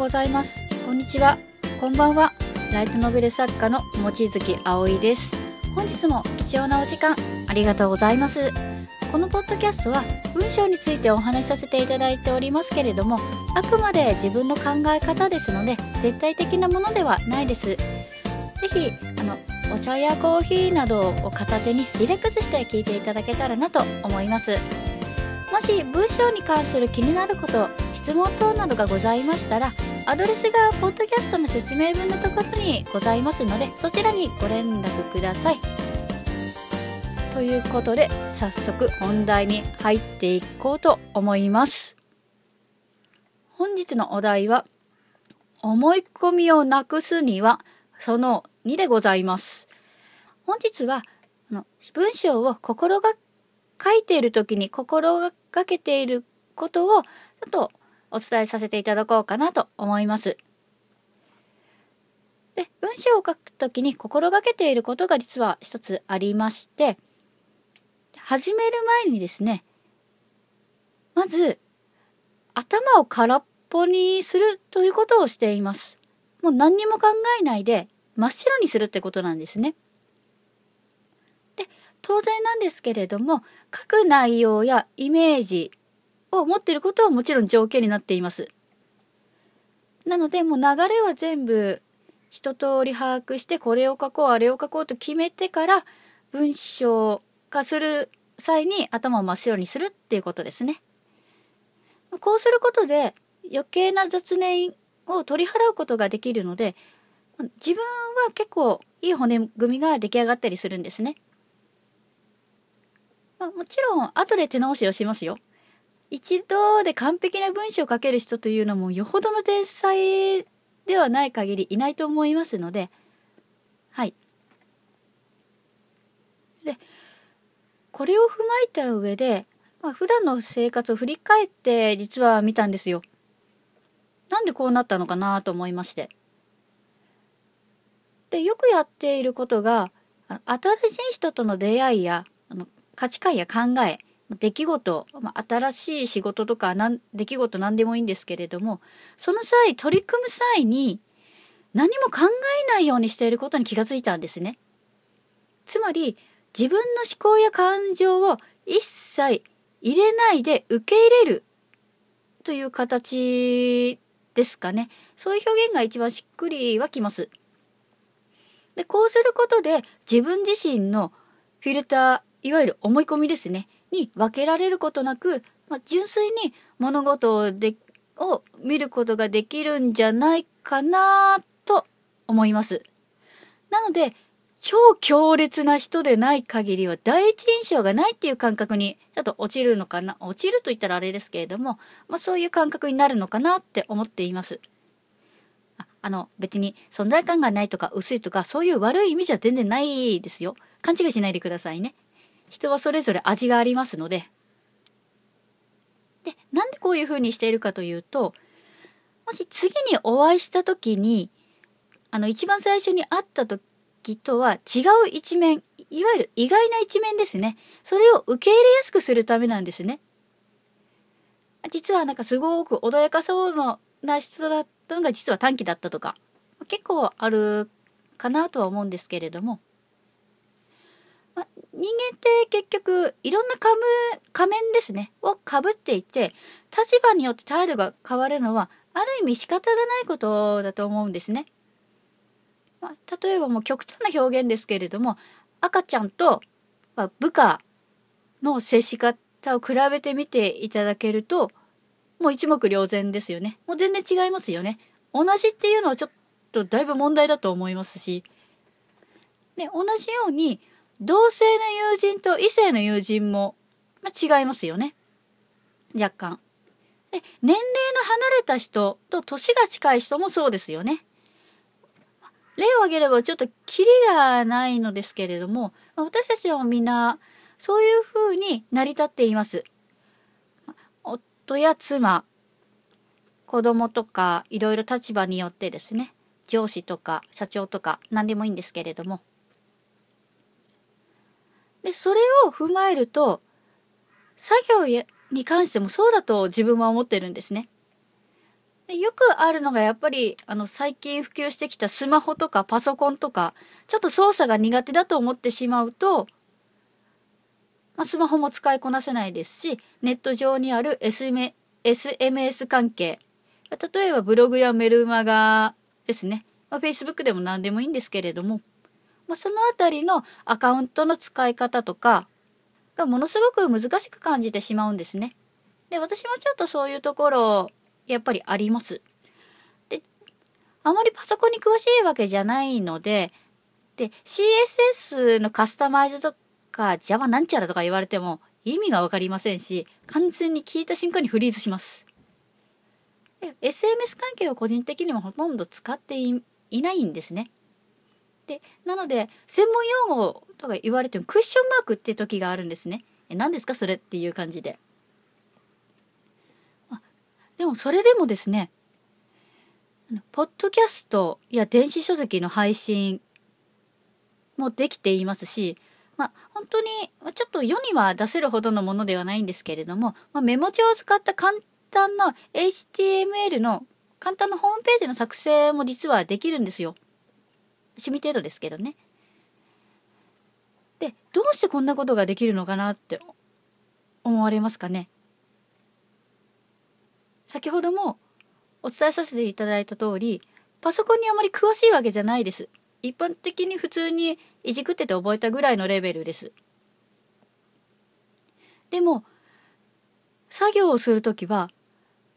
ございます。こんにちは。こんばんは。ライトノベル作家の望月葵です。本日も貴重なお時間ありがとうございます。このポッドキャストは文章についてお話しさせていただいておりますけれどもあくまで自分の考え方ですので絶対的なものではないです。ぜひあのお茶やコーヒーなどを片手にリラックスして聞いていただけたらなと思います。もし文章に関する気になること質問等などがございましたらアドレスがポッドキャストの説明文のところにございますのでそちらにご連絡ください。ということで早速本題に入っていこうと思います。本日のお題は思い込みをなくすにはその2でございます。本日は文章を心が書いている時に心がけていることをちょっとお伝えさせていただこうかなと思います。で文章を書くときに心がけていることが実は一つありまして始める前にですねまず頭を空っぽにするということをしています。もう何にも考えないで真っ白にするってことなんですね。で当然なんですけれども書く内容やイメージを持っていることはもちろん条件になっています。なのでもう流れは全部一通り把握してこれを書こうあれを書こうと決めてから文章化する際に頭を真っ白にするっていうことですね。こうすることで余計な雑念を取り払うことができるので自分は結構いい骨組みが出来上がったりするんですね。まあ、もちろん後で手直しをしますよ。一度で完璧な文章を書ける人というのもよほどの天才ではない限りいないと思いますのではい。でこれを踏まえた上で、まあ、普段の生活を振り返って実は見たんですよ。なんでこうなったのかなと思いまして。でよくやっていることが新しい人との出会いやあの価値観や考え出来事、まあ、新しい仕事とかな出来事何でもいいんですけれどもその際取り組む際に何も考えないようにしていることに気がついたんですね。つまり自分の思考や感情を一切入れないで受け入れるという形ですかね。そういう表現が一番しっくりはきます。でこうすることで自分自身のフィルターいわゆる思い込みですねに分けられることなく、まあ、純粋に物事をでを見ることができるんじゃないかなと思います。なので、超強烈な人でない限りは第一印象がないっていう感覚にちょっと落ちるのかな落ちると言ったらあれですけれども、まあ、そういう感覚になるのかなって思っています。ああの別に存在感がないとか薄いとかそういう悪い意味じゃ全然ないですよ。勘違いしないでくださいね。人はそれぞれ味がありますので。で、なんでこういうふうにしているかというと、もし次にお会いした時に、あの、一番最初に会った時とは違う一面、いわゆる意外な一面ですね。それを受け入れやすくするためなんですね。実はなんかすごく穏やかそうな人だったのが実は短期だったとか、結構あるかなとは思うんですけれども、人間って結局いろんな仮面ですねをかぶっていて立場によって態度が変わるのはある意味仕方がないことだと思うんですね。まあ、例えばもう極端な表現ですけれども赤ちゃんと、まあ、部下の接し方を比べてみていただけるともう一目瞭然ですよね。もう全然違いますよね。同じっていうのはちょっとだいぶ問題だと思いますし。で同じように同性の友人と異性の友人も、まあ、違いますよね。若干。で、年齢の離れた人と年が近い人もそうですよね。例を挙げればちょっとキリがないのですけれども、私たちはみんなそういう風に成り立っています。夫や妻、子供とかいろいろ立場によってですね、上司とか社長とか何でもいいんですけれども、で、それを踏まえると、作業に関してもそうだと自分は思ってるんですね。でよくあるのがやっぱりあの最近普及してきたスマホとかパソコンとかちょっと操作が苦手だと思ってしまうと、まあ、スマホも使いこなせないですしネット上にある SMS 関係例えばブログやメルマガですね、まあ、Facebook でも何でもいいんですけれども、まあ、そのあたりのアカウントの使い方とかがものすごく難しく感じてしまうんですね。で私もちょっとそういうところやっぱりあります。で、あまりパソコンに詳しいわけじゃないので、で、CSS のカスタマイズとか Java なんちゃらとか言われても意味がわかりませんし、完全に聞いた瞬間にフリーズします。で SMS 関係は個人的にもほとんど使っていないんですね。で、なので、専門用語とか言われてもクエスチョンマークって時があるんですね。え、何ですか？それっていう感じで。でもそれでもですね、ポッドキャストや電子書籍の配信もできていますし、まあ、本当にちょっと世には出せるほどのものではないんですけれども、まあ、メモ帳を使った簡単な HTML の簡単なホームページの作成も実はできるんですよ。趣味程度ですけどね。で、どうしてこんなことができるのかなって思われますかね。先ほどもお伝えさせていただいた通り、パソコンにあまり詳しいわけじゃないです。一般的に普通にいじくってて覚えたぐらいのレベルです。でも、作業をするときは、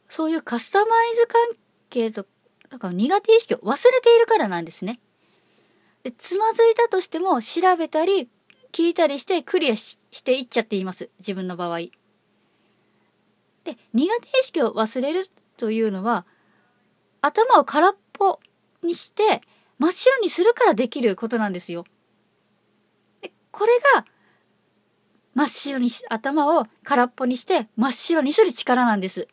そういうカスタマイズ関係と、なんか苦手意識を忘れているからなんですね。で、つまずいたとしても調べたり、聞いたりしてクリアしていっちゃっています。自分の場合。で、苦手意識を忘れるというのは、頭を空っぽにして真っ白にするからできることなんですよ。でこれが真っ白にし、頭を空っぽにして真っ白にする力なんです。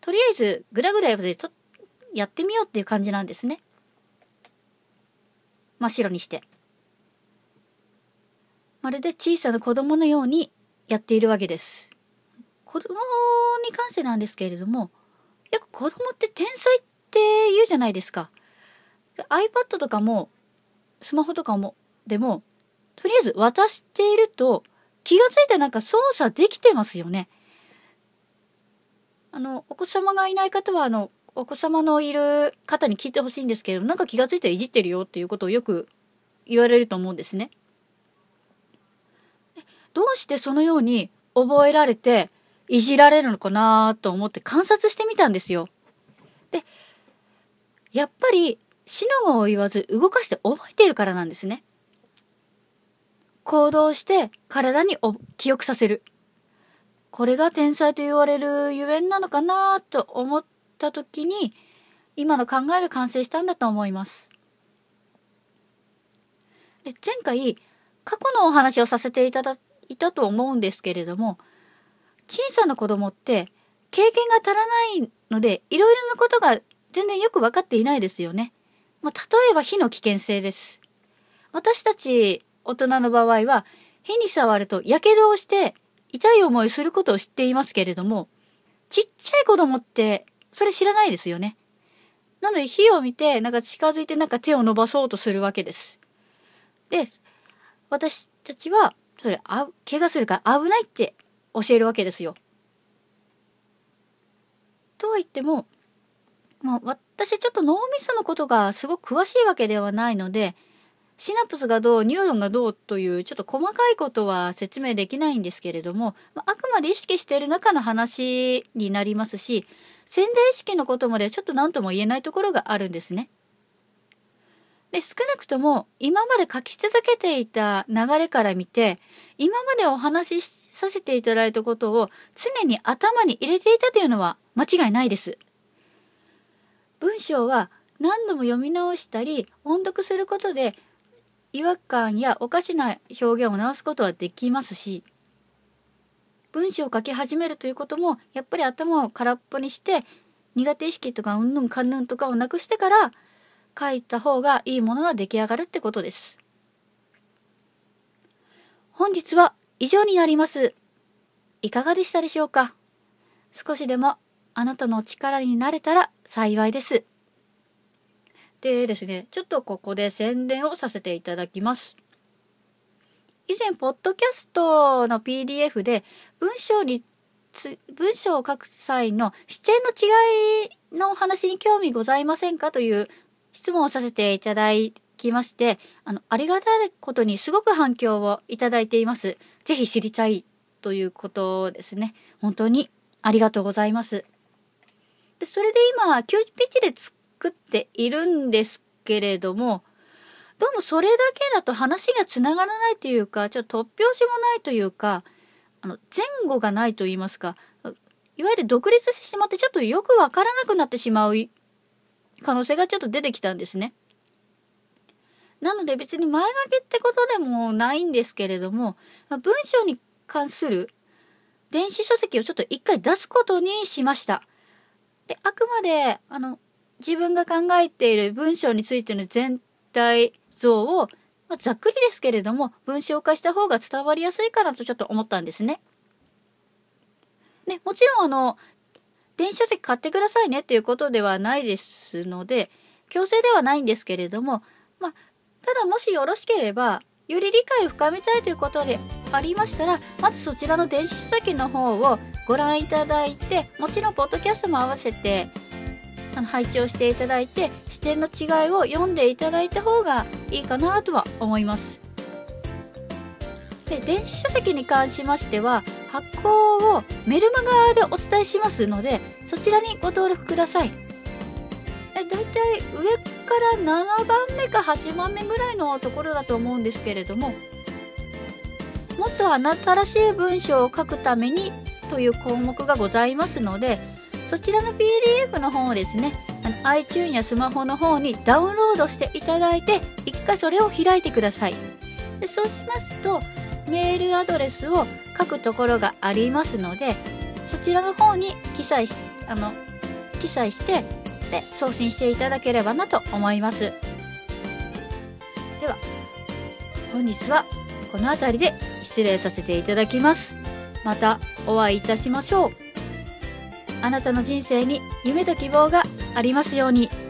とりあえず、ぐらぐらやってみようっていう感じなんですね。真っ白にして。まるで小さな子供のようにやっているわけです。子供に関してなんですけれども、よく子供って天才って言うじゃないですか。iPad とかも、スマホとかも、でも、とりあえず渡していると、気がついたなんか操作できてますよね。あの、お子様がいない方は、あの、お子様のいる方に聞いてほしいんですけれど、なんか気がついたらいじってるよっていうことをよく言われると思うんですね。どうしてそのように覚えられて、いじられるのかなと思って観察してみたんですよ。で、やっぱり、死の語を言わず動かして覚えているからなんですね。行動して体に記憶させる。これが天才と言われるゆえんなのかなと思った時に、今の考えが完成したんだと思います。で前回、過去のお話をさせていただいたと思うんですけれども、小さな子供って経験が足らないので、いろいろなことが全然よく分かっていないですよね。まあ、例えば火の危険性です。私たち大人の場合は、火に触ると火傷をして痛い思いすることを知っていますけれども、ちっちゃい子供ってそれ知らないですよね。なので火を見て、なんか近づいてなんか手を伸ばそうとするわけです。で、私たちは、それ、あ、怪我するから危ないって教えるわけですよ。とは言っても、まあ、私ちょっと脳みそのことがすごく詳しいわけではないので、シナプスがどう、ニューロンがどうというちょっと細かいことは説明できないんですけれども、あ、あくまで意識している中の話になりますし、潜在意識のことまでちょっと何とも言えないところがあるんですね。で、少なくとも今まで書き続けていた流れから見て、今までお話しさせていただいたことを常に頭に入れていたというのは間違いないです。文章は何度も読み直したり音読することで違和感やおかしな表現を直すことはできますし文章を書き始めるということもやっぱり頭を空っぽにして苦手意識とかうんぬんかんぬんとかをなくしてから書いた方がいいものが出来上がるってことです。本日は以上になります。いかがでしたでしょうか？少しでもあなたの力になれたら幸いです。でですね、ちょっとここで宣伝をさせていただきます。以前、ポッドキャストの PDF で文章に文章を書く際の視点の違いのお話に興味ございませんかという質問をさせていただきまして、あの、ありがたいことにすごく反響をいただいています。ぜひ知りたいということですね。本当にありがとうございます。で、それで今、急ピッチで作っているんですけれども、どうもそれだけだと話がつながらないというか、ちょっと突拍子もないというか、あの、前後がないと言いますか、いわゆる独立してしまってちょっとよくわからなくなってしまう可能性がちょっと出てきたんですね。なので別に前書きってことでもないんですけれども、文章に関する電子書籍をちょっと一回出すことにしました。で、あくまで、あの、自分が考えている文章についての全体像を、まあ、ざっくりですけれども、文章化した方が伝わりやすいかなとちょっと思ったんですね。ね、もちろんあの、電子書籍買ってくださいねっていうことではないですので、強制ではないんですけれども、まあ、ただもしよろしければ、より理解を深めたいということでありましたら、まずそちらの電子書籍の方をご覧いただいて、もちろんポッドキャストも合わせて、あの配置をしていただいて、視点の違いを読んでいただいた方がいいかなとは思います。で、電子書籍に関しましては、発行をメルマガでお伝えしますので、そちらにご登録ください。だいたい上から7番目か8番目ぐらいのところだと思うんですけれども、もっとあなたらしい文章を書くためにという項目がございますので、そちらの PDF の方をですね、あの iTune やスマホの方にダウンロードしていただいて、一回それを開いてください。でそうしますと、メールアドレスを書くところがありますので、そちらの方に記載し、あの、記載して、で、送信していただければなと思います。では、本日はこの辺りで失礼させていただきます。またお会いいたしましょう。あなたの人生に夢と希望がありますように。